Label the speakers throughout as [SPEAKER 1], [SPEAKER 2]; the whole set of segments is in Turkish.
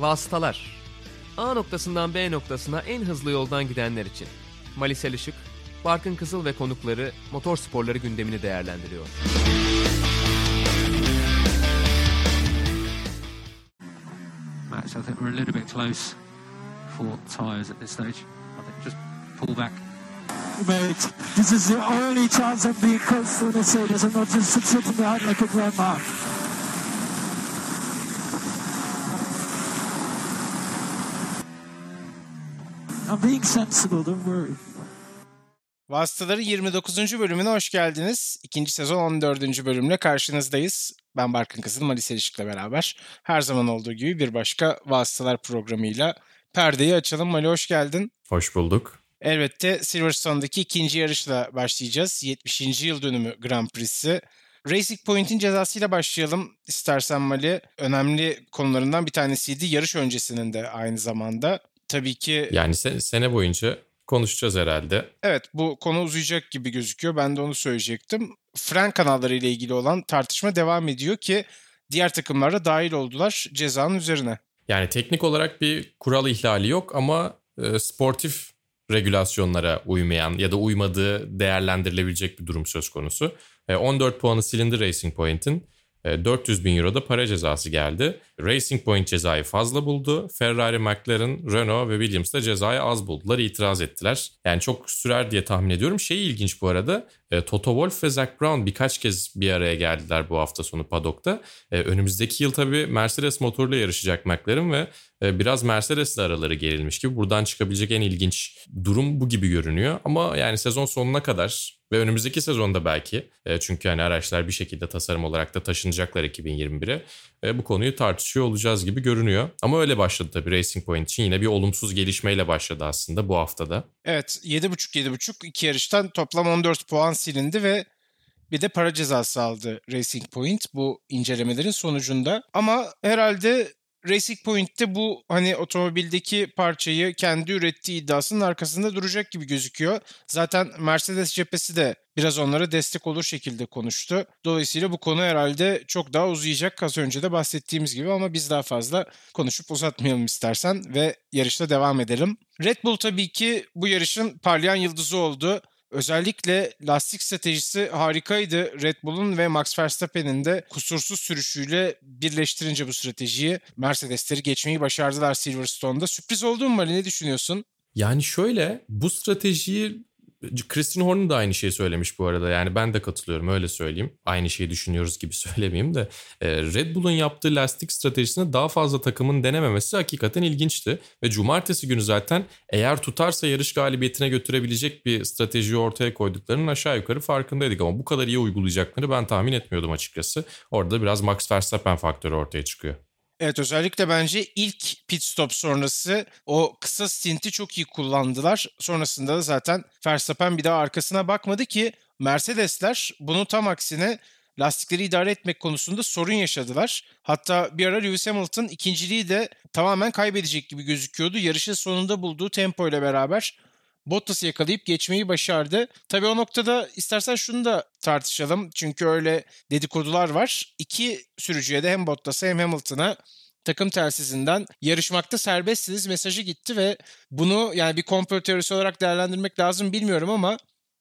[SPEAKER 1] Vasıtalar A noktasından B noktasına en hızlı yoldan gidenler için. Malisel Işık, Barkın Kızıl ve konukları motor sporları gündemini değerlendiriyor.
[SPEAKER 2] Max, I think we're a little bit close for tyres at this stage. I think just pull back.
[SPEAKER 3] Mate, this is the only chance of being close to Mercedes and not just sitting behind like a grandma. I'm being sensible, don't worry.
[SPEAKER 4] Vasıtaları 29. bölümüne hoş geldiniz. İkinci sezon 14. bölümle karşınızdayız. Ben Barkın Kızıl, Ali Selişik'le beraber her zaman olduğu gibi bir başka Vasıtalar programıyla perdeyi açalım. Mali hoş geldin.
[SPEAKER 5] Hoş bulduk.
[SPEAKER 4] Elbette Silverstone'daki ikinci yarışla başlayacağız. 70. yıl dönümü Grand Prix'si. Racing Point'in cezasıyla başlayalım istersen Mali. Önemli konularından bir tanesiydi. Yarış öncesinin de aynı zamanda. Tabii ki...
[SPEAKER 5] Yani se- sene boyunca konuşacağız herhalde.
[SPEAKER 4] Evet bu konu uzayacak gibi gözüküyor. Ben de onu söyleyecektim. Fren kanalları ile ilgili olan tartışma devam ediyor ki diğer takımlar da dahil oldular cezanın üzerine.
[SPEAKER 5] Yani teknik olarak bir kural ihlali yok ama e, sportif regülasyonlara uymayan ya da uymadığı değerlendirilebilecek bir durum söz konusu. E, 14 puanı silindi Racing Point'in. 400 e, bin euro da para cezası geldi. Racing Point cezayı fazla buldu. Ferrari, McLaren, Renault ve Williams da cezayı az buldular, itiraz ettiler. Yani çok sürer diye tahmin ediyorum. Şey ilginç bu arada, e, Toto Wolff ve Zak Brown birkaç kez bir araya geldiler bu hafta sonu padokta. E, önümüzdeki yıl tabii Mercedes motorla yarışacak McLaren ve biraz Mercedes'le araları gerilmiş gibi. Buradan çıkabilecek en ilginç durum bu gibi görünüyor. Ama yani sezon sonuna kadar ve önümüzdeki sezonda belki çünkü hani araçlar bir şekilde tasarım olarak da taşınacaklar 2021'e bu konuyu tartışıyor olacağız gibi görünüyor. Ama öyle başladı tabii Racing Point için yine bir olumsuz gelişmeyle başladı aslında bu haftada.
[SPEAKER 4] Evet 7.5-7.5 iki yarıştan toplam 14 puan silindi ve bir de para cezası aldı Racing Point bu incelemelerin sonucunda. Ama herhalde Racing Point'te bu hani otomobildeki parçayı kendi ürettiği iddiasının arkasında duracak gibi gözüküyor. Zaten Mercedes cephesi de biraz onlara destek olur şekilde konuştu. Dolayısıyla bu konu herhalde çok daha uzayacak az önce de bahsettiğimiz gibi ama biz daha fazla konuşup uzatmayalım istersen ve yarışta devam edelim. Red Bull tabii ki bu yarışın parlayan yıldızı oldu. Özellikle lastik stratejisi harikaydı. Red Bull'un ve Max Verstappen'in de kusursuz sürüşüyle birleştirince bu stratejiyi Mercedes'leri geçmeyi başardılar Silverstone'da. Sürpriz oldu mu Mali ne düşünüyorsun?
[SPEAKER 5] Yani şöyle bu stratejiyi Christian Horner da aynı şeyi söylemiş bu arada. Yani ben de katılıyorum öyle söyleyeyim. Aynı şeyi düşünüyoruz gibi söylemeyeyim de. E, Red Bull'un yaptığı lastik stratejisine daha fazla takımın denememesi hakikaten ilginçti. Ve cumartesi günü zaten eğer tutarsa yarış galibiyetine götürebilecek bir strateji ortaya koyduklarının aşağı yukarı farkındaydık. Ama bu kadar iyi uygulayacaklarını ben tahmin etmiyordum açıkçası. Orada biraz Max Verstappen faktörü ortaya çıkıyor.
[SPEAKER 4] Evet özellikle bence ilk pit stop sonrası o kısa stinti çok iyi kullandılar. Sonrasında da zaten Verstappen bir daha arkasına bakmadı ki Mercedesler bunu tam aksine lastikleri idare etmek konusunda sorun yaşadılar. Hatta bir ara Lewis Hamilton ikinciliği de tamamen kaybedecek gibi gözüküyordu. Yarışın sonunda bulduğu tempo ile beraber Bottas'ı yakalayıp geçmeyi başardı. Tabii o noktada istersen şunu da tartışalım. Çünkü öyle dedikodular var. İki sürücüye de hem Bottas'a hem Hamilton'a takım telsizinden yarışmakta serbestsiniz mesajı gitti ve bunu yani bir komplo teorisi olarak değerlendirmek lazım bilmiyorum ama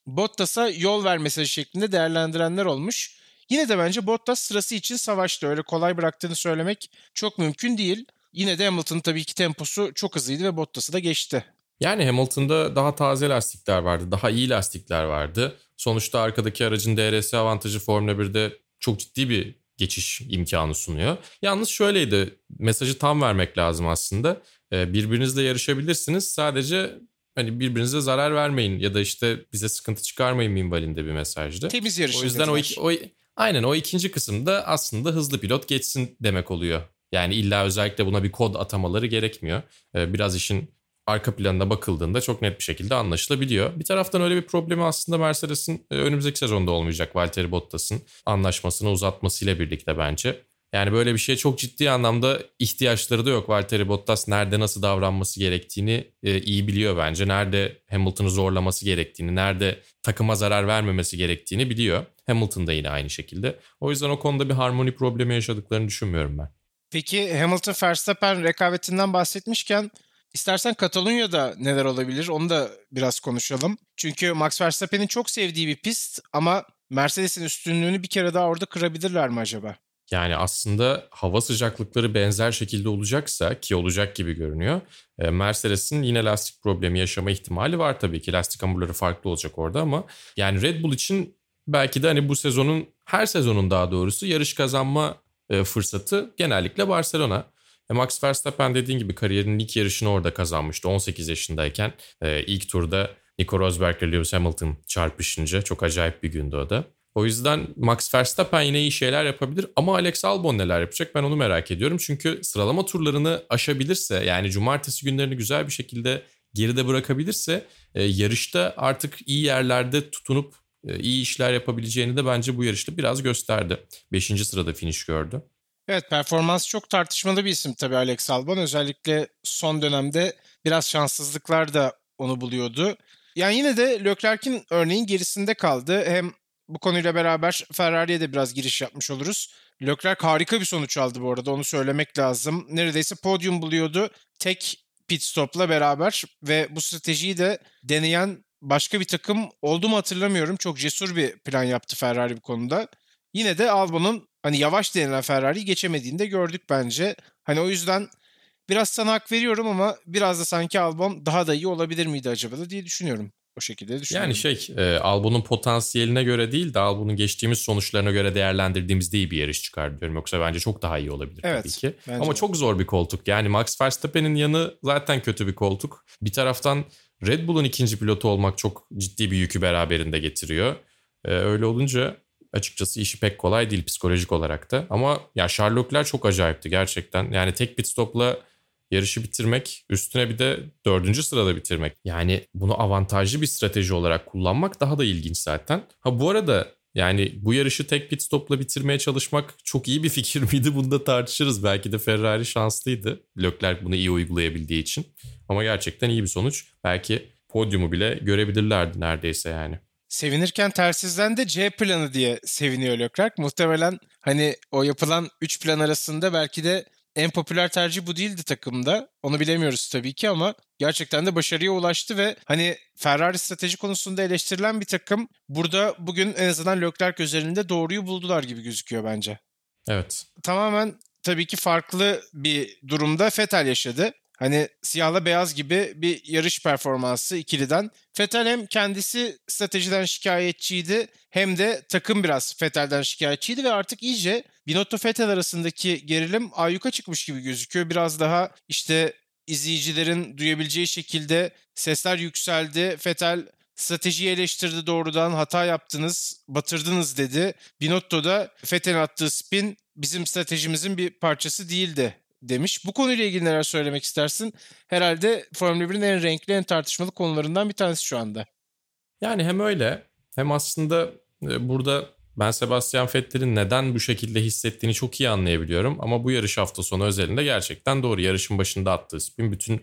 [SPEAKER 4] Bottas'a yol ver mesajı şeklinde değerlendirenler olmuş. Yine de bence Bottas sırası için savaştı. Öyle kolay bıraktığını söylemek çok mümkün değil. Yine de Hamilton'ın tabii ki temposu çok hızlıydı ve Bottas'ı da geçti.
[SPEAKER 5] Yani Hamilton'da daha taze lastikler vardı, daha iyi lastikler vardı. Sonuçta arkadaki aracın DRS avantajı Formula 1'de çok ciddi bir geçiş imkanı sunuyor. Yalnız şöyleydi, mesajı tam vermek lazım aslında. Ee, birbirinizle yarışabilirsiniz. Sadece hani birbirinize zarar vermeyin ya da işte bize sıkıntı çıkarmayın minvalinde bir mesajdı.
[SPEAKER 4] Temiz yarışın
[SPEAKER 5] O yüzden o, iki, o aynen o ikinci kısımda aslında hızlı pilot geçsin demek oluyor. Yani illa özellikle buna bir kod atamaları gerekmiyor. Ee, biraz işin arka planına bakıldığında çok net bir şekilde anlaşılabiliyor. Bir taraftan öyle bir problemi aslında Mercedes'in e, önümüzdeki sezonda olmayacak Valtteri Bottas'ın anlaşmasını uzatmasıyla birlikte bence. Yani böyle bir şeye çok ciddi anlamda ihtiyaçları da yok. Valtteri Bottas nerede nasıl davranması gerektiğini e, iyi biliyor bence. Nerede Hamilton'ı zorlaması gerektiğini, nerede takıma zarar vermemesi gerektiğini biliyor. Hamilton da yine aynı şekilde. O yüzden o konuda bir harmoni problemi yaşadıklarını düşünmüyorum ben.
[SPEAKER 4] Peki Hamilton Verstappen rekabetinden bahsetmişken istersen Katalonya'da neler olabilir onu da biraz konuşalım. Çünkü Max Verstappen'in çok sevdiği bir pist ama Mercedes'in üstünlüğünü bir kere daha orada kırabilirler mi acaba?
[SPEAKER 5] Yani aslında hava sıcaklıkları benzer şekilde olacaksa ki olacak gibi görünüyor. E, Mercedes'in yine lastik problemi yaşama ihtimali var tabii ki. Lastik hamurları farklı olacak orada ama yani Red Bull için belki de hani bu sezonun her sezonun daha doğrusu yarış kazanma e, fırsatı genellikle Barcelona. E, Max Verstappen dediğin gibi kariyerinin ilk yarışını orada kazanmıştı 18 yaşındayken. E, ilk turda Nico Rosberg ile Lewis Hamilton çarpışınca çok acayip bir gündü o da. O yüzden Max Verstappen yine iyi şeyler yapabilir ama Alex Albon neler yapacak ben onu merak ediyorum. Çünkü sıralama turlarını aşabilirse yani cumartesi günlerini güzel bir şekilde geride bırakabilirse e, yarışta artık iyi yerlerde tutunup e, iyi işler yapabileceğini de bence bu yarışta biraz gösterdi. Beşinci sırada finish gördü.
[SPEAKER 4] Evet performans çok tartışmalı bir isim tabii Alex Albon. Özellikle son dönemde biraz şanssızlıklar da onu buluyordu. Yani yine de Leclerc'in örneğin gerisinde kaldı. Hem bu konuyla beraber Ferrari'ye de biraz giriş yapmış oluruz. Leclerc harika bir sonuç aldı bu arada onu söylemek lazım. Neredeyse podyum buluyordu tek pit stopla beraber ve bu stratejiyi de deneyen başka bir takım oldu mu hatırlamıyorum. Çok cesur bir plan yaptı Ferrari bu konuda. Yine de Albon'un hani yavaş denilen Ferrari'yi geçemediğini de gördük bence. Hani o yüzden biraz sana hak veriyorum ama biraz da sanki Albon daha da iyi olabilir miydi acaba da diye düşünüyorum. O şekilde düşünüyorum.
[SPEAKER 5] Yani şey e, Albon'un potansiyeline göre değil de Albon'un geçtiğimiz sonuçlarına göre değerlendirdiğimizde iyi bir yarış çıkar diyorum. Yoksa bence çok daha iyi olabilir
[SPEAKER 4] evet,
[SPEAKER 5] tabii ki.
[SPEAKER 4] Ama
[SPEAKER 5] de. çok zor bir koltuk. Yani Max Verstappen'in yanı zaten kötü bir koltuk. Bir taraftan Red Bull'un ikinci pilotu olmak çok ciddi bir yükü beraberinde getiriyor. E, öyle olunca açıkçası işi pek kolay değil psikolojik olarak da. Ama ya Sherlockler çok acayipti gerçekten. Yani tek pit stopla yarışı bitirmek, üstüne bir de dördüncü sırada bitirmek. Yani bunu avantajlı bir strateji olarak kullanmak daha da ilginç zaten. Ha bu arada yani bu yarışı tek pit stopla bitirmeye çalışmak çok iyi bir fikir miydi? Bunu da tartışırız. Belki de Ferrari şanslıydı. Leclerc bunu iyi uygulayabildiği için. Ama gerçekten iyi bir sonuç. Belki podyumu bile görebilirlerdi neredeyse yani.
[SPEAKER 4] Sevinirken tersizden de C planı diye seviniyor Leclerc. Muhtemelen hani o yapılan 3 plan arasında belki de en popüler tercih bu değildi takımda. Onu bilemiyoruz tabii ki ama gerçekten de başarıya ulaştı ve hani Ferrari strateji konusunda eleştirilen bir takım burada bugün en azından Leclerc özelinde doğruyu buldular gibi gözüküyor bence.
[SPEAKER 5] Evet.
[SPEAKER 4] Tamamen tabii ki farklı bir durumda Fetel yaşadı. Hani siyahla beyaz gibi bir yarış performansı ikiliden. Fetel hem kendisi stratejiden şikayetçiydi hem de takım biraz Fetel'den şikayetçiydi ve artık iyice Binotto Fetel arasındaki gerilim ayyuka çıkmış gibi gözüküyor. Biraz daha işte izleyicilerin duyabileceği şekilde sesler yükseldi. Fetel stratejiyi eleştirdi doğrudan hata yaptınız, batırdınız dedi. Binotto da Fetel'in attığı spin bizim stratejimizin bir parçası değildi demiş. Bu konuyla ilgili neler söylemek istersin? Herhalde Formula 1'in en renkli, en tartışmalı konularından bir tanesi şu anda.
[SPEAKER 5] Yani hem öyle hem aslında e, burada ben Sebastian Vettel'in neden bu şekilde hissettiğini çok iyi anlayabiliyorum. Ama bu yarış hafta sonu özelinde gerçekten doğru. Yarışın başında attığı spin bütün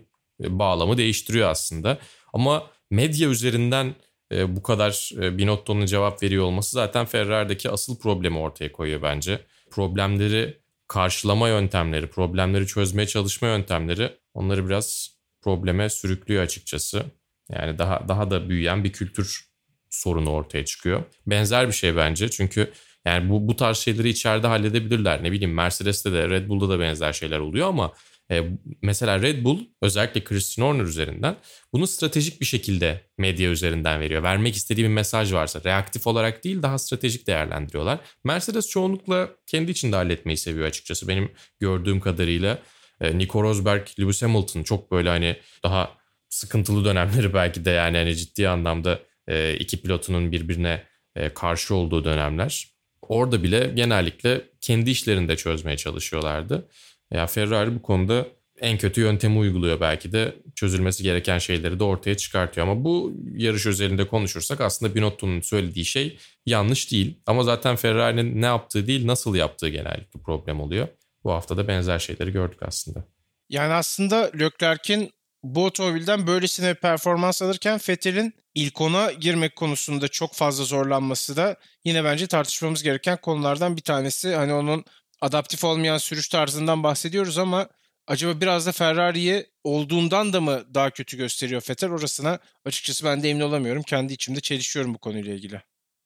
[SPEAKER 5] e, bağlamı değiştiriyor aslında. Ama medya üzerinden e, bu kadar Binotto'nun cevap veriyor olması zaten Ferrari'deki asıl problemi ortaya koyuyor bence. Problemleri karşılama yöntemleri, problemleri çözmeye çalışma yöntemleri onları biraz probleme sürüklüyor açıkçası. Yani daha daha da büyüyen bir kültür sorunu ortaya çıkıyor. Benzer bir şey bence çünkü yani bu bu tarz şeyleri içeride halledebilirler. Ne bileyim Mercedes'te de Red Bull'da da benzer şeyler oluyor ama e, mesela Red Bull özellikle Christian Horner üzerinden bunu stratejik bir şekilde medya üzerinden veriyor. Vermek istediği bir mesaj varsa reaktif olarak değil daha stratejik değerlendiriyorlar. Mercedes çoğunlukla kendi içinde halletmeyi seviyor açıkçası. Benim gördüğüm kadarıyla e, Nico Rosberg, Lewis Hamilton çok böyle hani daha sıkıntılı dönemleri belki de yani hani ciddi anlamda e, iki pilotunun birbirine e, karşı olduğu dönemler. Orada bile genellikle kendi işlerinde çözmeye çalışıyorlardı. Ya Ferrari bu konuda en kötü yöntemi uyguluyor belki de çözülmesi gereken şeyleri de ortaya çıkartıyor. Ama bu yarış özelinde konuşursak aslında Binotto'nun söylediği şey yanlış değil. Ama zaten Ferrari'nin ne yaptığı değil nasıl yaptığı genellikle problem oluyor. Bu hafta da benzer şeyleri gördük aslında.
[SPEAKER 4] Yani aslında Leclerc'in bu otomobilden böylesine performans alırken Vettel'in ilk ona girmek konusunda çok fazla zorlanması da yine bence tartışmamız gereken konulardan bir tanesi. Hani onun adaptif olmayan sürüş tarzından bahsediyoruz ama acaba biraz da Ferrari'yi olduğundan da mı daha kötü gösteriyor Vettel orasına açıkçası ben de emin olamıyorum. Kendi içimde çelişiyorum bu konuyla ilgili.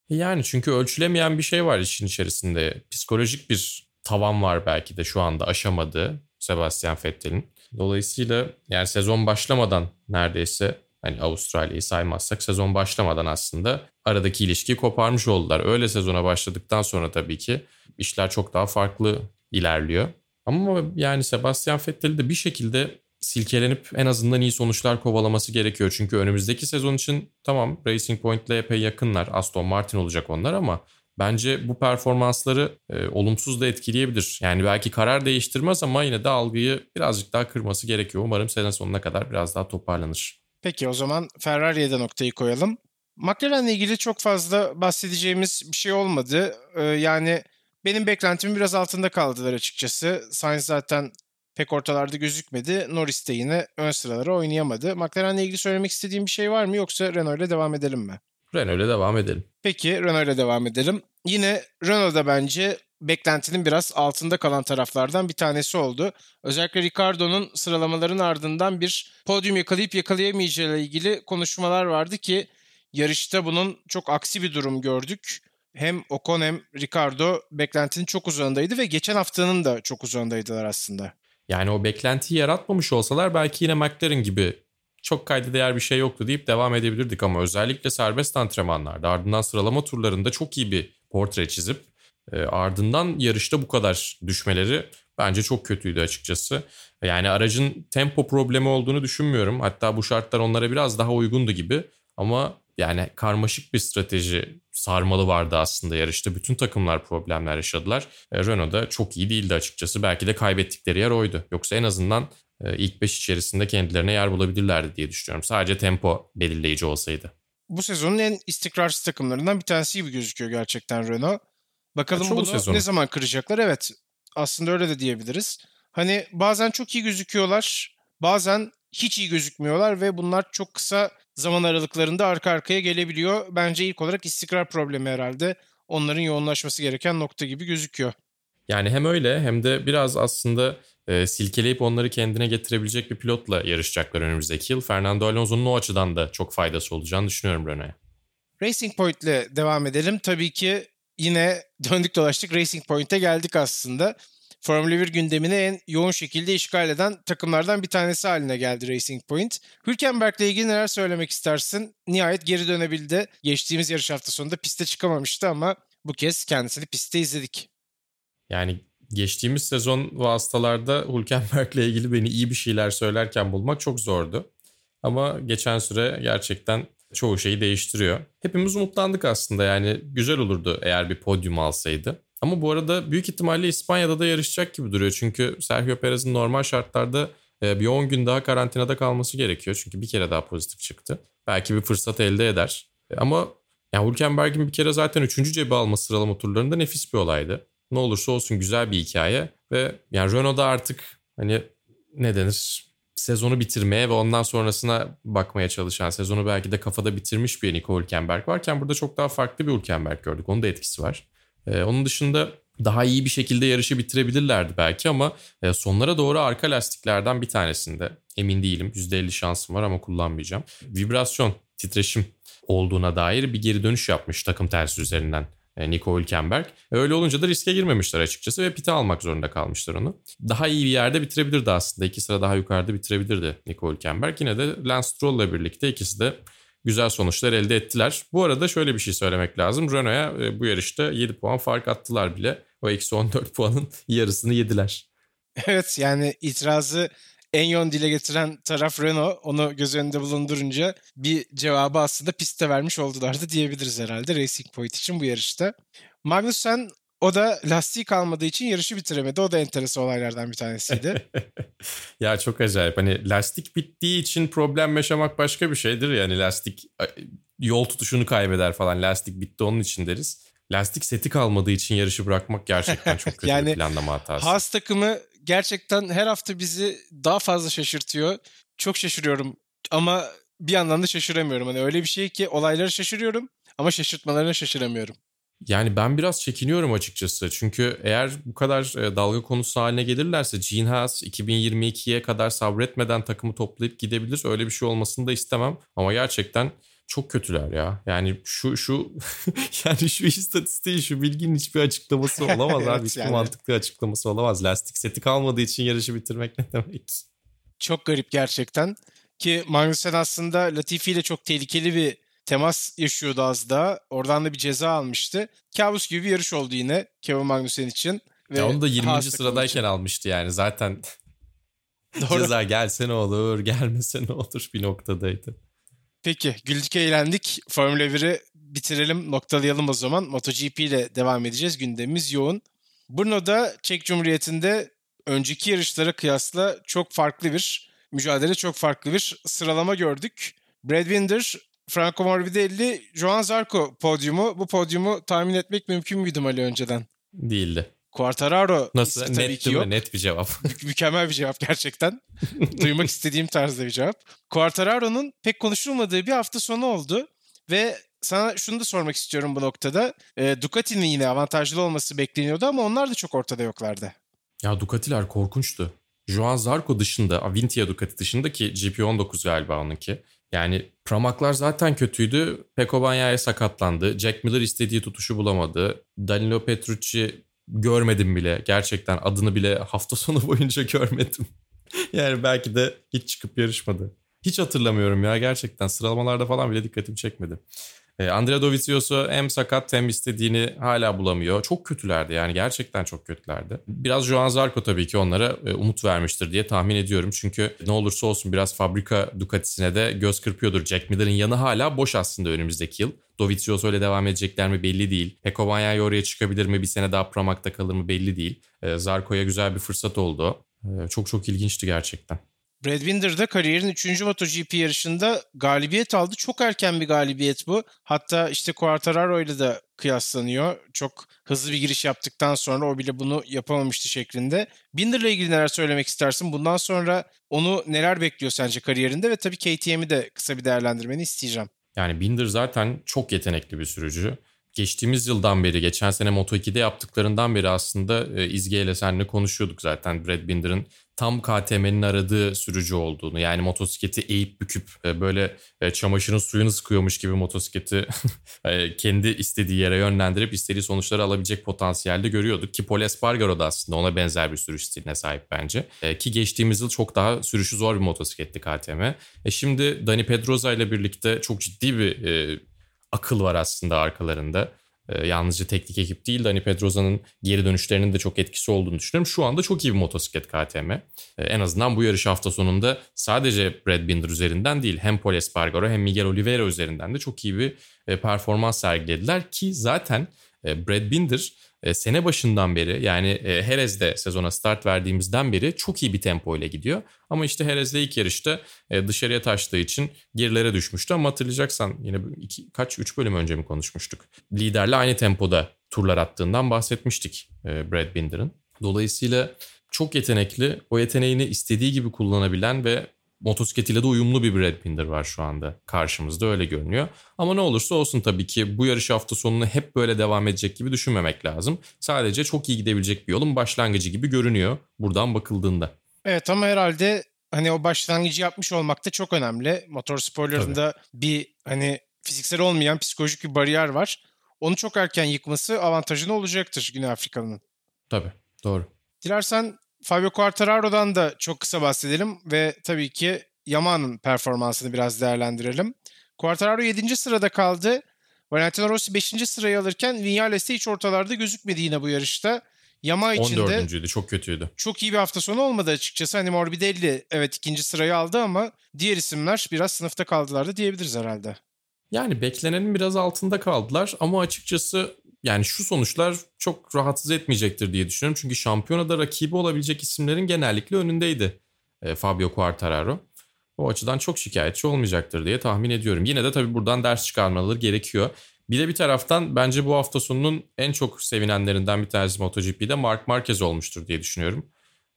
[SPEAKER 5] Yani çünkü ölçülemeyen bir şey var işin içerisinde. Psikolojik bir tavan var belki de şu anda aşamadığı Sebastian Vettel'in. Dolayısıyla yani sezon başlamadan neredeyse hani Avustralya'yı saymazsak sezon başlamadan aslında aradaki ilişkiyi koparmış oldular. Öyle sezona başladıktan sonra tabii ki işler çok daha farklı ilerliyor. Ama yani Sebastian Vettel'i de bir şekilde silkelenip en azından iyi sonuçlar kovalaması gerekiyor. Çünkü önümüzdeki sezon için tamam Racing Point ile epey yakınlar. Aston Martin olacak onlar ama bence bu performansları e, olumsuz da etkileyebilir. Yani belki karar değiştirmez ama yine de algıyı birazcık daha kırması gerekiyor. Umarım sene sonuna kadar biraz daha toparlanır.
[SPEAKER 4] Peki o zaman Ferrari'ye de noktayı koyalım. McLaren'le ilgili çok fazla bahsedeceğimiz bir şey olmadı. Ee, yani benim beklentimin biraz altında kaldılar açıkçası. Sainz zaten pek ortalarda gözükmedi. Norris de yine ön sıralara oynayamadı. McLaren'le ilgili söylemek istediğim bir şey var mı yoksa Renault ile devam edelim mi?
[SPEAKER 5] Renault ile devam edelim.
[SPEAKER 4] Peki Renault ile devam edelim. Yine Renault da bence beklentinin biraz altında kalan taraflardan bir tanesi oldu. Özellikle Ricardo'nun sıralamaların ardından bir podyum yakalayıp yakalayamayacağı ile ilgili konuşmalar vardı ki yarışta bunun çok aksi bir durum gördük. Hem Ocon hem Ricardo beklentinin çok uzağındaydı ve geçen haftanın da çok uzağındaydılar aslında.
[SPEAKER 5] Yani o beklentiyi yaratmamış olsalar belki yine McLaren gibi çok kayda değer bir şey yoktu deyip devam edebilirdik ama özellikle serbest antrenmanlarda ardından sıralama turlarında çok iyi bir portre çizip e, ardından yarışta bu kadar düşmeleri bence çok kötüydü açıkçası. Yani aracın tempo problemi olduğunu düşünmüyorum. Hatta bu şartlar onlara biraz daha uygundu gibi ama yani karmaşık bir strateji sarmalı vardı aslında yarışta. Bütün takımlar problemler yaşadılar. E, Renault da çok iyi değildi açıkçası. Belki de kaybettikleri yer oydu. Yoksa en azından e, ilk 5 içerisinde kendilerine yer bulabilirlerdi diye düşünüyorum. Sadece tempo belirleyici olsaydı.
[SPEAKER 4] Bu sezonun en istikrarsız takımlarından bir tanesi gibi gözüküyor gerçekten Renault. Bakalım bunu
[SPEAKER 5] sezon.
[SPEAKER 4] ne zaman kıracaklar? Evet aslında öyle de diyebiliriz. Hani bazen çok iyi gözüküyorlar, bazen hiç iyi gözükmüyorlar ve bunlar çok kısa zaman aralıklarında arka arkaya gelebiliyor. Bence ilk olarak istikrar problemi herhalde. Onların yoğunlaşması gereken nokta gibi gözüküyor.
[SPEAKER 5] Yani hem öyle hem de biraz aslında e, silkeleyip onları kendine getirebilecek bir pilotla yarışacaklar önümüzdeki yıl. Fernando Alonso'nun o açıdan da çok faydası olacağını düşünüyorum Renault'a.
[SPEAKER 4] Racing Point ile devam edelim. Tabii ki yine döndük dolaştık Racing Point'e geldik aslında. Formula 1 gündemini en yoğun şekilde işgal eden takımlardan bir tanesi haline geldi Racing Point. Hülkenberg ile ilgili neler söylemek istersin? Nihayet geri dönebildi. Geçtiğimiz yarış hafta sonunda piste çıkamamıştı ama bu kez kendisini pistte izledik.
[SPEAKER 5] Yani geçtiğimiz sezon vasıtalarda Hülkenberg'le ilgili beni iyi bir şeyler söylerken bulmak çok zordu. Ama geçen süre gerçekten çoğu şeyi değiştiriyor. Hepimiz umutlandık aslında yani güzel olurdu eğer bir podyum alsaydı. Ama bu arada büyük ihtimalle İspanya'da da yarışacak gibi duruyor. Çünkü Sergio Perez'in normal şartlarda e, bir 10 gün daha karantinada kalması gerekiyor. Çünkü bir kere daha pozitif çıktı. Belki bir fırsat elde eder. E, Ama yani Hülkenberg'in bir kere zaten 3. cebi alması sıralama turlarında nefis bir olaydı. Ne olursa olsun güzel bir hikaye. Ve yani Renault'da artık hani ne denir sezonu bitirmeye ve ondan sonrasına bakmaya çalışan, sezonu belki de kafada bitirmiş bir Nico Hülkenberg varken burada çok daha farklı bir Hülkenberg gördük. Onun da etkisi var. Ee, onun dışında daha iyi bir şekilde yarışı bitirebilirlerdi belki ama e, sonlara doğru arka lastiklerden bir tanesinde emin değilim. %50 şansım var ama kullanmayacağım. Vibrasyon, titreşim olduğuna dair bir geri dönüş yapmış takım tersi üzerinden Nico Hülkenberg. Öyle olunca da riske girmemişler açıkçası ve pite almak zorunda kalmışlar onu. Daha iyi bir yerde bitirebilirdi aslında. İki sıra daha yukarıda bitirebilirdi Nico Hülkenberg. Yine de Lance Stroll'la birlikte ikisi de güzel sonuçlar elde ettiler. Bu arada şöyle bir şey söylemek lazım. Renault'a e, bu yarışta 7 puan fark attılar bile. O eksi 14 puanın yarısını yediler.
[SPEAKER 4] Evet yani itirazı en yoğun dile getiren taraf Renault. Onu göz önünde bulundurunca bir cevabı aslında pistte vermiş oldular da diyebiliriz herhalde Racing Point için bu yarışta. Magnussen o da lastiği kalmadığı için yarışı bitiremedi. O da enteresan olaylardan bir tanesiydi.
[SPEAKER 5] ya çok acayip. Hani lastik bittiği için problem yaşamak başka bir şeydir. Yani lastik yol tutuşunu kaybeder falan. Lastik bitti onun için deriz. Lastik seti kalmadığı için yarışı bırakmak gerçekten çok kötü
[SPEAKER 4] Yani
[SPEAKER 5] bir planlama hatası.
[SPEAKER 4] Haas takımı gerçekten her hafta bizi daha fazla şaşırtıyor. Çok şaşırıyorum ama bir yandan da şaşıramıyorum. Hani öyle bir şey ki olayları şaşırıyorum ama şaşırtmalarına şaşıramıyorum.
[SPEAKER 5] Yani ben biraz çekiniyorum açıkçası. Çünkü eğer bu kadar e, dalga konusu haline gelirlerse Gene Haas 2022'ye kadar sabretmeden takımı toplayıp gidebilir. Öyle bir şey olmasını da istemem. Ama gerçekten çok kötüler ya. Yani şu şu yani şu istatistiğin şu bilginin hiçbir açıklaması olamaz abi. Hiçbir
[SPEAKER 4] yani.
[SPEAKER 5] mantıklı açıklaması olamaz. Lastik seti kalmadığı için yarışı bitirmek ne demek?
[SPEAKER 4] Çok garip gerçekten. Ki Magnussen aslında Latifi ile çok tehlikeli bir temas yaşıyordu az daha. Oradan da bir ceza almıştı. Kabus gibi bir yarış oldu yine Kevin Magnussen için. Ve
[SPEAKER 5] Ya onu da 20.
[SPEAKER 4] Haas takımı
[SPEAKER 5] sıradayken
[SPEAKER 4] için.
[SPEAKER 5] almıştı yani. Zaten
[SPEAKER 4] Doğru.
[SPEAKER 5] ceza gelse ne olur, gelmese ne olur bir noktadaydı.
[SPEAKER 4] Peki güldük eğlendik. Formula 1'i bitirelim noktalayalım o zaman. MotoGP ile devam edeceğiz. Gündemimiz yoğun. Brno'da Çek Cumhuriyeti'nde önceki yarışlara kıyasla çok farklı bir mücadele, çok farklı bir sıralama gördük. Brad Binder, Franco Morbidelli, Joan Zarco podyumu. Bu podyumu tahmin etmek mümkün müydü Ali önceden?
[SPEAKER 5] Değildi.
[SPEAKER 4] Quartararo
[SPEAKER 5] Nasıl?
[SPEAKER 4] ismi tabii
[SPEAKER 5] Net
[SPEAKER 4] ki yok.
[SPEAKER 5] mi? Net bir cevap.
[SPEAKER 4] Mü- mükemmel bir cevap gerçekten. Duymak istediğim tarzda bir cevap. Quartararo'nun pek konuşulmadığı bir hafta sonu oldu ve sana şunu da sormak istiyorum bu noktada. E, Ducati'nin yine avantajlı olması bekleniyordu ama onlar da çok ortada yoklardı.
[SPEAKER 5] ya Ducati'ler korkunçtu. Joan Zarco dışında, Avintia Ducati dışında ki GP19 galiba onunki. Yani Pramaklar zaten kötüydü. Peko Bagnaia sakatlandı. Jack Miller istediği tutuşu bulamadı. Danilo Petrucci görmedim bile. Gerçekten adını bile hafta sonu boyunca görmedim. yani belki de hiç çıkıp yarışmadı. Hiç hatırlamıyorum ya gerçekten. Sıralamalarda falan bile dikkatimi çekmedi. E, Andrea Dovizioso hem sakat hem istediğini hala bulamıyor. Çok kötülerdi yani gerçekten çok kötülerdi. Biraz Joan Zarco tabii ki onlara e, umut vermiştir diye tahmin ediyorum. Çünkü ne olursa olsun biraz fabrika Ducati'sine de göz kırpıyordur. Jack Miller'ın yanı hala boş aslında önümüzdeki yıl. Dovizioso ile devam edecekler mi belli değil. Peko Bagnaia oraya çıkabilir mi? Bir sene daha Pramak'ta kalır mı belli değil. E, Zarco'ya güzel bir fırsat oldu. E, çok çok ilginçti gerçekten.
[SPEAKER 4] Brad Binder de kariyerin 3. MotoGP yarışında galibiyet aldı. Çok erken bir galibiyet bu. Hatta işte Quartararo ile de kıyaslanıyor. Çok hızlı bir giriş yaptıktan sonra o bile bunu yapamamıştı şeklinde. Binder'la ilgili neler söylemek istersin? Bundan sonra onu neler bekliyor sence kariyerinde? Ve tabii KTM'i de kısa bir değerlendirmeni isteyeceğim.
[SPEAKER 5] Yani Binder zaten çok yetenekli bir sürücü. Geçtiğimiz yıldan beri, geçen sene Moto2'de yaptıklarından beri aslında e, İzge ile seninle konuşuyorduk zaten Brad Binder'ın tam KTM'nin aradığı sürücü olduğunu. Yani motosikleti eğip büküp e, böyle e, çamaşırın suyunu sıkıyormuş gibi motosikleti e, kendi istediği yere yönlendirip istediği sonuçları alabilecek potansiyelde görüyorduk. Ki Paul Espargaro da aslında ona benzer bir sürüş stiline sahip bence. E, Ki geçtiğimiz yıl çok daha sürüşü zor bir motosikletti KTM. E şimdi Dani Pedrosa ile birlikte çok ciddi bir e, akıl var aslında arkalarında. Ee, yalnızca teknik ekip değil Dani Pedrosa'nın geri dönüşlerinin de çok etkisi olduğunu düşünüyorum. Şu anda çok iyi bir motosiklet KTM. Ee, en azından bu yarış hafta sonunda sadece Brad Binder üzerinden değil hem Paul Espargaro hem Miguel Oliveira üzerinden de çok iyi bir e, performans sergilediler ki zaten e, Brad Binder e, sene başından beri yani e, Jerez'de sezona start verdiğimizden beri çok iyi bir tempo ile gidiyor. Ama işte Jerez'de ilk yarışta e, dışarıya taştığı için gerilere düşmüştü. Ama hatırlayacaksan yine iki, kaç üç bölüm önce mi konuşmuştuk? Liderle aynı tempoda turlar attığından bahsetmiştik e, Brad Binder'ın. Dolayısıyla çok yetenekli, o yeteneğini istediği gibi kullanabilen ve motosikletiyle de uyumlu bir Brad Binder var şu anda karşımızda öyle görünüyor. Ama ne olursa olsun tabii ki bu yarış hafta sonunu hep böyle devam edecek gibi düşünmemek lazım. Sadece çok iyi gidebilecek bir yolun başlangıcı gibi görünüyor buradan bakıldığında.
[SPEAKER 4] Evet ama herhalde hani o başlangıcı yapmış olmak da çok önemli. Motor sporlarında bir hani fiziksel olmayan psikolojik bir bariyer var. Onu çok erken yıkması avantajını olacaktır Güney Afrikalı'nın.
[SPEAKER 5] Tabii doğru.
[SPEAKER 4] Dilersen Fabio Quartararo'dan da çok kısa bahsedelim ve tabii ki Yamaha'nın performansını biraz değerlendirelim. Quartararo 7. sırada kaldı. Valentino Rossi 5. sırayı alırken Vinales de hiç ortalarda gözükmedi yine bu yarışta. Yamaha için de
[SPEAKER 5] 14. çok kötüydü.
[SPEAKER 4] çok iyi bir hafta sonu olmadı açıkçası. Hani Morbidelli evet ikinci sırayı aldı ama diğer isimler biraz sınıfta kaldılar da diyebiliriz herhalde.
[SPEAKER 5] Yani beklenenin biraz altında kaldılar ama açıkçası yani şu sonuçlar çok rahatsız etmeyecektir diye düşünüyorum. Çünkü şampiyonada rakibi olabilecek isimlerin genellikle önündeydi e, Fabio Quartararo. O açıdan çok şikayetçi olmayacaktır diye tahmin ediyorum. Yine de tabii buradan ders çıkarmaları gerekiyor. Bir de bir taraftan bence bu hafta sonunun en çok sevinenlerinden bir tanesi MotoGP'de Mark Marquez olmuştur diye düşünüyorum.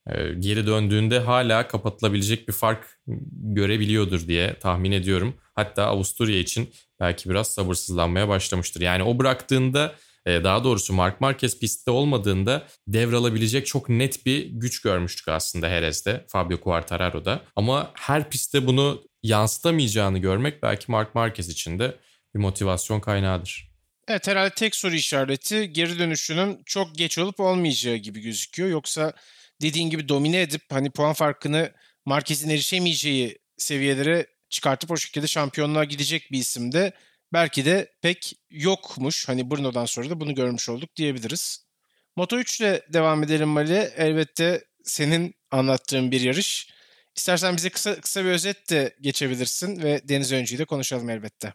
[SPEAKER 5] E, geri döndüğünde hala kapatılabilecek bir fark görebiliyordur diye tahmin ediyorum. Hatta Avusturya için belki biraz sabırsızlanmaya başlamıştır. Yani o bıraktığında daha doğrusu Mark Marquez pistte olmadığında devralabilecek çok net bir güç görmüştük aslında Jerez'de, Fabio Quartararo'da. Ama her pistte bunu yansıtamayacağını görmek belki Mark Marquez için de bir motivasyon kaynağıdır.
[SPEAKER 4] Evet herhalde tek soru işareti geri dönüşünün çok geç olup olmayacağı gibi gözüküyor. Yoksa dediğin gibi domine edip hani puan farkını Marquez'in erişemeyeceği seviyelere çıkartıp o şekilde şampiyonluğa gidecek bir isim de belki de pek yokmuş. Hani Bruno'dan sonra da bunu görmüş olduk diyebiliriz. Moto 3 ile devam edelim Mali. Elbette senin anlattığın bir yarış. İstersen bize kısa kısa bir özet de geçebilirsin ve Deniz Öncü'yü de konuşalım elbette.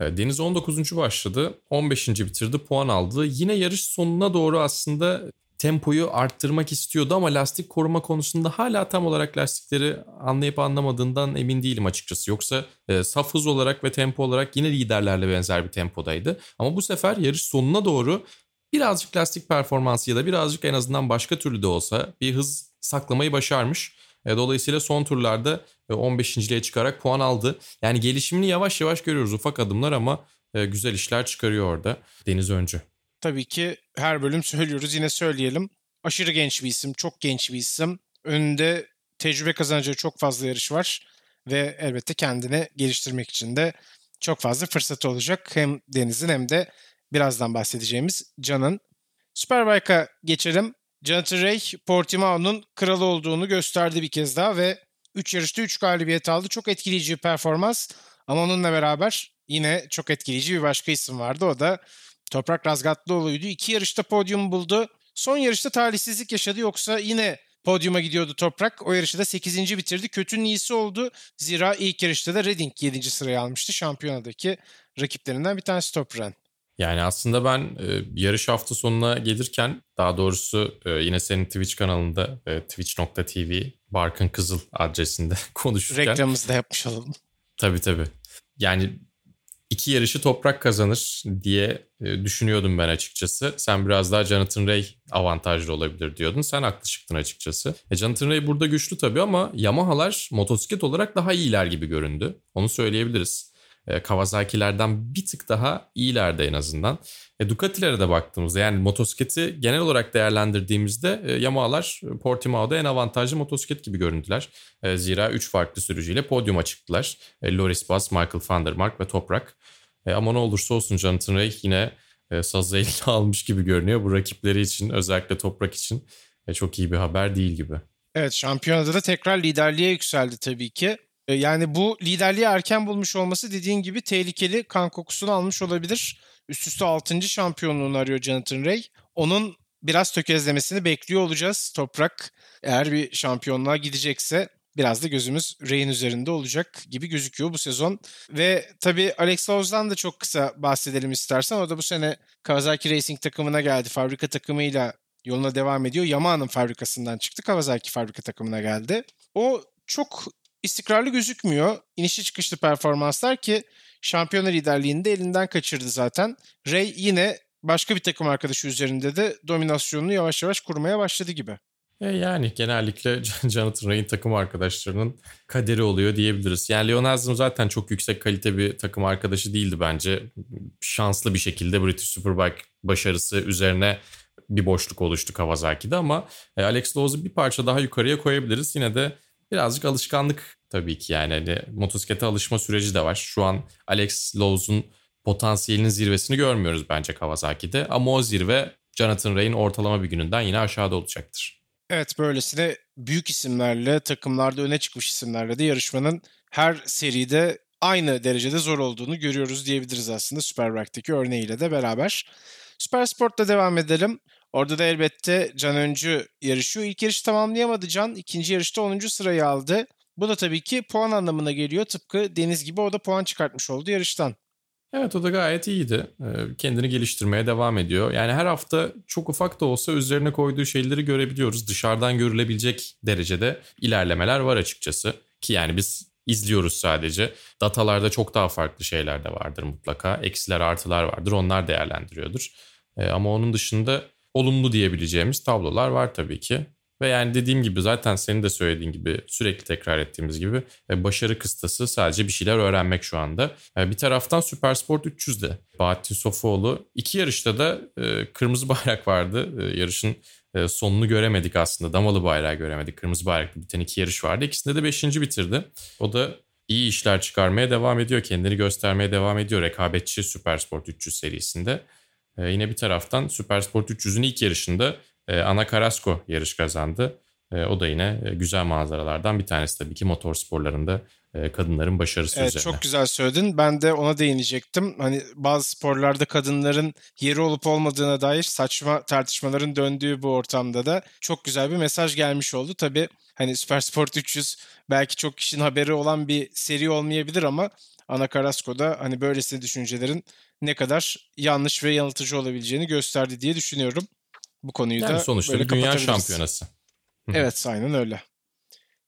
[SPEAKER 5] Deniz 19. başladı. 15. bitirdi. Puan aldı. Yine yarış sonuna doğru aslında tempoyu arttırmak istiyordu ama lastik koruma konusunda hala tam olarak lastikleri anlayıp anlamadığından emin değilim açıkçası. Yoksa e, saf hız olarak ve tempo olarak yine liderlerle benzer bir tempodaydı. Ama bu sefer yarış sonuna doğru birazcık lastik performansı ya da birazcık en azından başka türlü de olsa bir hız saklamayı başarmış. E, dolayısıyla son turlarda 15.liğe çıkarak puan aldı. Yani gelişimini yavaş yavaş görüyoruz ufak adımlar ama e, güzel işler çıkarıyor orada Deniz Öncü.
[SPEAKER 4] Tabii ki her bölüm söylüyoruz yine söyleyelim. Aşırı genç bir isim, çok genç bir isim. Önünde tecrübe kazanacağı çok fazla yarış var ve elbette kendini geliştirmek için de çok fazla fırsatı olacak. Hem Deniz'in hem de birazdan bahsedeceğimiz Can'ın. Superbike'a geçelim. Jonathan Ray, Portimao'nun kralı olduğunu gösterdi bir kez daha ve 3 yarışta 3 galibiyet aldı. Çok etkileyici bir performans ama onunla beraber yine çok etkileyici bir başka isim vardı. O da Toprak Razgatlıoğlu'ydu. İki yarışta podyum buldu. Son yarışta talihsizlik yaşadı yoksa yine podyuma gidiyordu Toprak. O yarışı da 8. bitirdi. Kötünün iyisi oldu. Zira ilk yarışta da Redding 7. sırayı almıştı. Şampiyonadaki rakiplerinden bir tanesi Toprak'ın.
[SPEAKER 5] Yani aslında ben e, yarış hafta sonuna gelirken daha doğrusu e, yine senin Twitch kanalında e, twitch.tv Barkın Kızıl adresinde konuşurken.
[SPEAKER 4] Reklamımızı da yapmış olalım.
[SPEAKER 5] Tabii tabii. Yani iki yarışı toprak kazanır diye e, düşünüyordum ben açıkçası. Sen biraz daha Jonathan Ray avantajlı olabilir diyordun. Sen haklı çıktın açıkçası. E Jonathan Ray burada güçlü tabii ama Yamaha'lar motosiklet olarak daha iyiler gibi göründü. Onu söyleyebiliriz. E, Kawasaki'lerden bir tık daha iyilerde en azından. E, Ducati'lere de baktığımızda yani motosikleti genel olarak değerlendirdiğimizde e, Yamaha'lar Portimao'da en avantajlı motosiklet gibi göründüler. E, zira 3 farklı sürücüyle podyuma çıktılar. E, Loris Bass, Michael van der Mark ve Toprak. E, ama ne olursa olsun Jonathan Ray yine e, sazı eline almış gibi görünüyor. Bu rakipleri için özellikle Toprak için e, çok iyi bir haber değil gibi.
[SPEAKER 4] Evet şampiyonada da tekrar liderliğe yükseldi tabii ki. E, yani bu liderliği erken bulmuş olması dediğin gibi tehlikeli kan kokusunu almış olabilir. Üst üste 6. şampiyonluğunu arıyor Jonathan Ray. Onun biraz tökezlemesini bekliyor olacağız. Toprak eğer bir şampiyonluğa gidecekse biraz da gözümüz Ray'in üzerinde olacak gibi gözüküyor bu sezon. Ve tabii Alex Lowes'dan da çok kısa bahsedelim istersen. O da bu sene Kawasaki Racing takımına geldi. Fabrika takımıyla yoluna devam ediyor. Yamaha'nın fabrikasından çıktı. Kawasaki fabrika takımına geldi. O çok istikrarlı gözükmüyor. İnişli çıkışlı performanslar ki şampiyonlar liderliğini de elinden kaçırdı zaten. Ray yine başka bir takım arkadaşı üzerinde de dominasyonunu yavaş yavaş kurmaya başladı gibi.
[SPEAKER 5] E yani genellikle Jonathan Ray'in takım arkadaşlarının kaderi oluyor diyebiliriz. Yani Leon Haslam zaten çok yüksek kalite bir takım arkadaşı değildi bence. Şanslı bir şekilde British Superbike başarısı üzerine bir boşluk oluştu Kawasaki'de ama e, Alex Lowes'u bir parça daha yukarıya koyabiliriz. Yine de birazcık alışkanlık tabii ki yani hani motosiklete alışma süreci de var. Şu an Alex Lowes'un potansiyelinin zirvesini görmüyoruz bence Kawasaki'de ama o zirve Jonathan Ray'in ortalama bir gününden yine aşağıda olacaktır.
[SPEAKER 4] Evet böylesine büyük isimlerle, takımlarda öne çıkmış isimlerle de yarışmanın her seride aynı derecede zor olduğunu görüyoruz diyebiliriz aslında Superbike'deki örneğiyle de beraber. Supersport'ta devam edelim. Orada da elbette Can Öncü yarışıyor. İlk yarışı tamamlayamadı Can. İkinci yarışta 10. sırayı aldı. Bu da tabii ki puan anlamına geliyor. Tıpkı Deniz gibi o da puan çıkartmış oldu yarıştan.
[SPEAKER 5] Evet o da gayet iyiydi. Kendini geliştirmeye devam ediyor. Yani her hafta çok ufak da olsa üzerine koyduğu şeyleri görebiliyoruz. Dışarıdan görülebilecek derecede ilerlemeler var açıkçası. Ki yani biz izliyoruz sadece. Datalarda çok daha farklı şeyler de vardır mutlaka. Eksiler artılar vardır onlar değerlendiriyordur. Ama onun dışında olumlu diyebileceğimiz tablolar var tabii ki. Ve yani dediğim gibi zaten senin de söylediğin gibi sürekli tekrar ettiğimiz gibi e, başarı kıstası sadece bir şeyler öğrenmek şu anda. E, bir taraftan Supersport 300'de Bahattin Sofuoğlu iki yarışta da e, kırmızı bayrak vardı. Yarışın sonunu göremedik aslında. Damalı bayrağı göremedik. Kırmızı bayraklı biten iki yarış vardı. İkisinde de beşinci bitirdi. O da iyi işler çıkarmaya devam ediyor. Kendini göstermeye devam ediyor rekabetçi Supersport 300 serisinde. Yine bir taraftan Supersport 300'ün ilk yarışında e, Ana Carrasco yarış kazandı. E, o da yine e, güzel manzaralardan bir tanesi tabii ki motor sporlarında e, kadınların başarısı
[SPEAKER 4] evet,
[SPEAKER 5] üzerine.
[SPEAKER 4] Çok güzel söyledin. Ben de ona değinecektim. Hani bazı sporlarda kadınların yeri olup olmadığına dair saçma tartışmaların döndüğü bu ortamda da çok güzel bir mesaj gelmiş oldu. Tabii hani Süper Sport 300 belki çok kişinin haberi olan bir seri olmayabilir ama Ana Carrasco'da hani böylesine düşüncelerin ne kadar yanlış ve yanıltıcı olabileceğini gösterdi diye düşünüyorum. Bu konuyu
[SPEAKER 5] yani
[SPEAKER 4] da
[SPEAKER 5] sonuçta
[SPEAKER 4] böyle
[SPEAKER 5] bir dünya şampiyonası.
[SPEAKER 4] evet aynen öyle.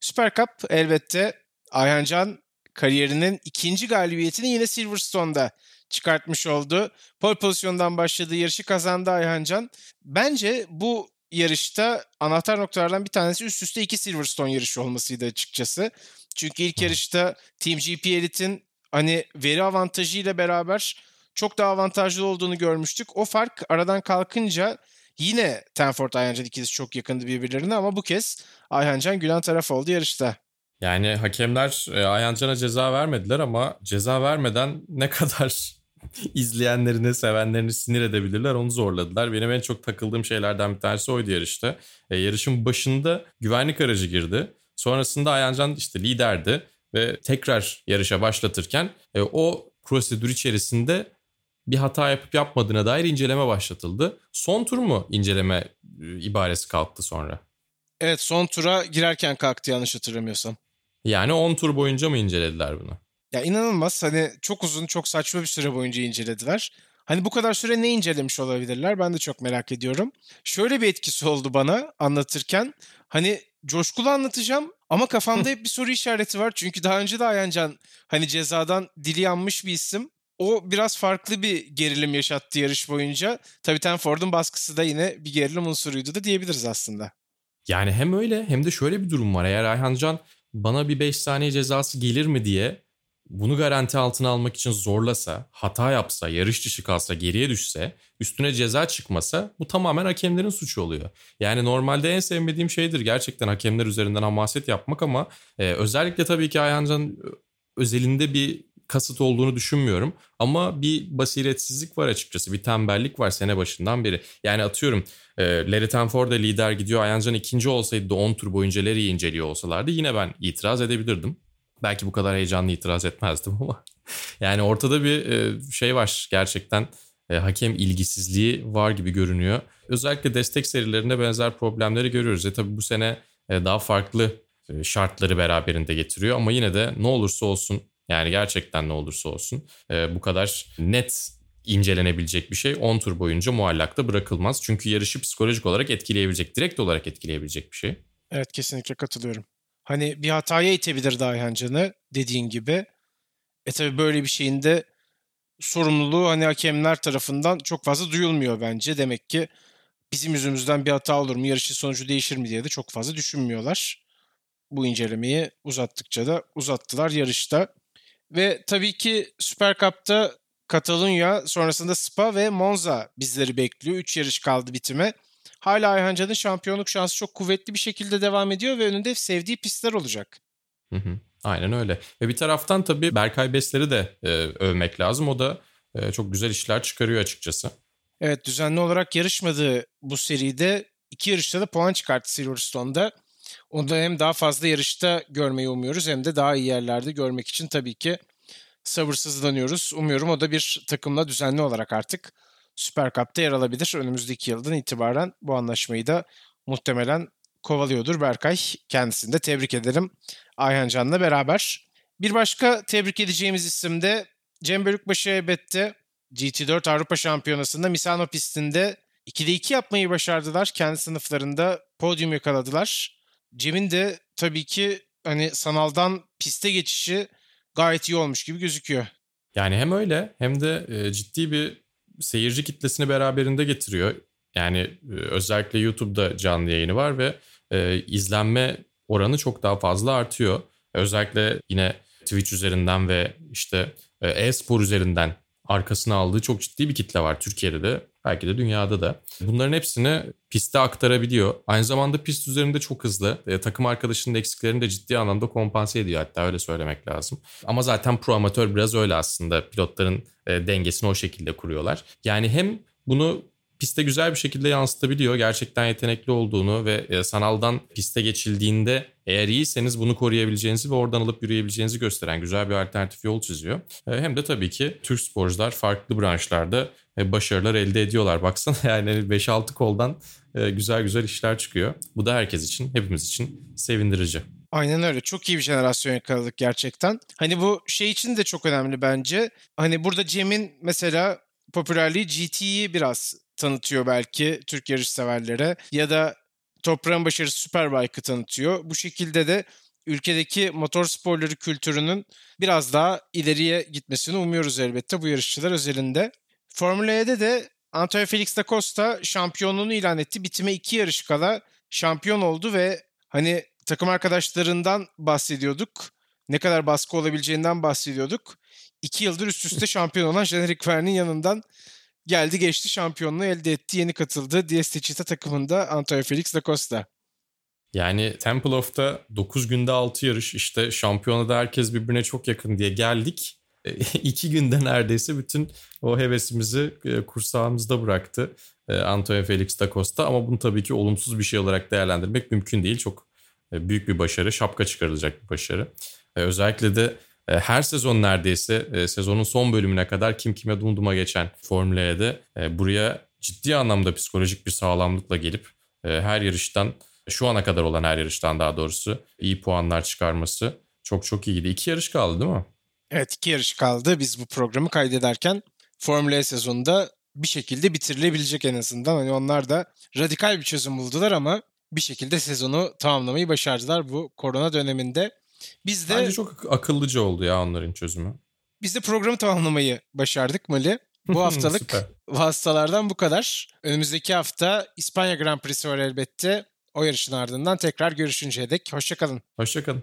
[SPEAKER 4] Süper Cup elbette Ayhancan kariyerinin ikinci galibiyetini yine Silverstone'da çıkartmış oldu. Pole pozisyondan başladığı yarışı kazandı Ayhancan. Bence bu yarışta anahtar noktalardan bir tanesi üst üste iki Silverstone yarışı olmasıydı açıkçası. Çünkü ilk yarışta Team GP Elite'in hani veri avantajıyla beraber çok daha avantajlı olduğunu görmüştük. O fark aradan kalkınca Yine Tenford Ayhancan ikisi çok yakındı birbirlerine ama bu kez Ayhancan gülen taraf oldu yarışta.
[SPEAKER 5] Yani hakemler e, Ayhancan'a ceza vermediler ama ceza vermeden ne kadar izleyenlerini, sevenlerini sinir edebilirler onu zorladılar. Benim en çok takıldığım şeylerden bir tanesi oydu yarışta. E, yarışın başında güvenlik aracı girdi. Sonrasında Ayhancan işte liderdi ve tekrar yarışa başlatırken e, o prosedür içerisinde bir hata yapıp yapmadığına dair inceleme başlatıldı. Son tur mu inceleme e, ibaresi kalktı sonra?
[SPEAKER 4] Evet son tura girerken kalktı yanlış hatırlamıyorsam.
[SPEAKER 5] Yani 10 tur boyunca mı incelediler bunu?
[SPEAKER 4] Ya inanılmaz hani çok uzun çok saçma bir süre boyunca incelediler. Hani bu kadar süre ne incelemiş olabilirler ben de çok merak ediyorum. Şöyle bir etkisi oldu bana anlatırken. Hani coşkulu anlatacağım ama kafamda hep bir soru işareti var. Çünkü daha önce de Ayancan hani cezadan dili yanmış bir isim o biraz farklı bir gerilim yaşattı yarış boyunca. Tabii Tenford'un baskısı da yine bir gerilim unsuruydu da diyebiliriz aslında.
[SPEAKER 5] Yani hem öyle hem de şöyle bir durum var. Eğer Ayhancan bana bir 5 saniye cezası gelir mi diye bunu garanti altına almak için zorlasa, hata yapsa, yarış dışı kalsa, geriye düşse, üstüne ceza çıkmasa bu tamamen hakemlerin suçu oluyor. Yani normalde en sevmediğim şeydir gerçekten hakemler üzerinden hamaset yapmak ama e, özellikle tabii ki Ayhancan özelinde bir kasıt olduğunu düşünmüyorum. Ama bir basiretsizlik var açıkçası. Bir tembellik var sene başından beri. Yani atıyorum e, Larry Tenford da lider gidiyor. Ayancan ikinci olsaydı da 10 tur boyunca Larry'i inceliyor olsalardı yine ben itiraz edebilirdim. Belki bu kadar heyecanlı itiraz etmezdim ama. yani ortada bir e, şey var gerçekten. E, hakem ilgisizliği var gibi görünüyor. Özellikle destek serilerinde benzer problemleri görüyoruz. E tabii bu sene e, daha farklı şartları beraberinde getiriyor ama yine de ne olursa olsun yani gerçekten ne olursa olsun bu kadar net incelenebilecek bir şey 10 tur boyunca muallakta bırakılmaz. Çünkü yarışı psikolojik olarak etkileyebilecek, direkt olarak etkileyebilecek bir şey.
[SPEAKER 4] Evet kesinlikle katılıyorum. Hani bir hataya itebilir Ayhan Can'ı dediğin gibi. E tabi böyle bir şeyin de sorumluluğu hani hakemler tarafından çok fazla duyulmuyor bence. Demek ki bizim yüzümüzden bir hata olur mu, yarışın sonucu değişir mi diye de çok fazla düşünmüyorlar. Bu incelemeyi uzattıkça da uzattılar yarışta. Ve tabii ki Süper Cup'ta Katalunya sonrasında Spa ve Monza bizleri bekliyor. 3 yarış kaldı bitime. Hala Ayhancan'ın şampiyonluk şansı çok kuvvetli bir şekilde devam ediyor ve önünde sevdiği pistler olacak.
[SPEAKER 5] Hı hı. Aynen öyle. Ve bir taraftan tabii Berkay Besler'i de e, övmek lazım. O da e, çok güzel işler çıkarıyor açıkçası.
[SPEAKER 4] Evet düzenli olarak yarışmadığı bu seride iki yarışta da puan çıkarttı Silverstone'da. Onu da hem daha fazla yarışta görmeyi umuyoruz hem de daha iyi yerlerde görmek için tabii ki sabırsızlanıyoruz. Umuyorum o da bir takımla düzenli olarak artık Süper Cup'ta yer alabilir. Önümüzdeki yıldan itibaren bu anlaşmayı da muhtemelen kovalıyordur Berkay. Kendisini de tebrik ederim Ayhan Can'la beraber. Bir başka tebrik edeceğimiz isim de Cem Bölükbaşı elbette GT4 Avrupa Şampiyonası'nda Misano pistinde 2'de 2 yapmayı başardılar. Kendi sınıflarında podyum yakaladılar. Cem'in de tabii ki hani sanaldan piste geçişi gayet iyi olmuş gibi gözüküyor.
[SPEAKER 5] Yani hem öyle hem de ciddi bir seyirci kitlesini beraberinde getiriyor. Yani e, özellikle YouTube'da canlı yayını var ve e, izlenme oranı çok daha fazla artıyor. Özellikle yine Twitch üzerinden ve işte e, e-spor üzerinden arkasına aldığı çok ciddi bir kitle var Türkiye'de de belki de dünyada da. Bunların hepsini piste aktarabiliyor. Aynı zamanda pist üzerinde çok hızlı. E, takım arkadaşının eksiklerini de ciddi anlamda kompanse ediyor hatta öyle söylemek lazım. Ama zaten pro amatör biraz öyle aslında. Pilotların e, dengesini o şekilde kuruyorlar. Yani hem bunu piste güzel bir şekilde yansıtabiliyor. Gerçekten yetenekli olduğunu ve e, sanaldan piste geçildiğinde eğer iyiyseniz bunu koruyabileceğinizi ve oradan alıp yürüyebileceğinizi gösteren güzel bir alternatif yol çiziyor. E, hem de tabii ki Türk sporcular farklı branşlarda başarılar elde ediyorlar. Baksana yani 5-6 koldan güzel güzel işler çıkıyor. Bu da herkes için, hepimiz için sevindirici.
[SPEAKER 4] Aynen öyle. Çok iyi bir jenerasyon yakaladık gerçekten. Hani bu şey için de çok önemli bence. Hani burada Cem'in mesela popülerliği GT'yi biraz tanıtıyor belki Türk yarış severlere ya da Toprağın Başarısı Superbike'ı tanıtıyor. Bu şekilde de ülkedeki motor sporları kültürünün biraz daha ileriye gitmesini umuyoruz elbette bu yarışçılar özelinde. Formula E'de de Antonio Felix da Costa şampiyonluğunu ilan etti. Bitime iki yarış kala şampiyon oldu ve hani takım arkadaşlarından bahsediyorduk. Ne kadar baskı olabileceğinden bahsediyorduk. İki yıldır üst üste şampiyon olan Jean-Eric Verne'in yanından geldi geçti şampiyonluğu elde etti. Yeni katıldı DS Techeetah takımında Antonio Felix da Costa.
[SPEAKER 5] Yani Temple of'ta 9 günde 6 yarış işte şampiyonada herkes birbirine çok yakın diye geldik. İki günde neredeyse bütün o hevesimizi e, kursağımızda bıraktı e, Antonio Felix da Costa. Ama bunu tabii ki olumsuz bir şey olarak değerlendirmek mümkün değil. Çok e, büyük bir başarı, şapka çıkarılacak bir başarı. Özellikle de e, her sezon neredeyse e, sezonun son bölümüne kadar kim kime dumduma geçen Formula E'de e, buraya ciddi anlamda psikolojik bir sağlamlıkla gelip her yarıştan şu ana kadar olan her yarıştan daha doğrusu iyi puanlar çıkarması çok çok iyiydi. İki yarış kaldı değil mi?
[SPEAKER 4] Evet iki yarış kaldı. Biz bu programı kaydederken Formula E sezonunda bir şekilde bitirilebilecek en azından. Hani onlar da radikal bir çözüm buldular ama bir şekilde sezonu tamamlamayı başardılar bu korona döneminde.
[SPEAKER 5] Biz de Bence çok akıllıca oldu ya onların çözümü.
[SPEAKER 4] Biz de programı tamamlamayı başardık Mali. Bu haftalık hastalardan bu kadar. Önümüzdeki hafta İspanya Grand Prix'si var elbette. O yarışın ardından tekrar görüşünceye dek. Hoşçakalın.
[SPEAKER 5] Hoşçakalın.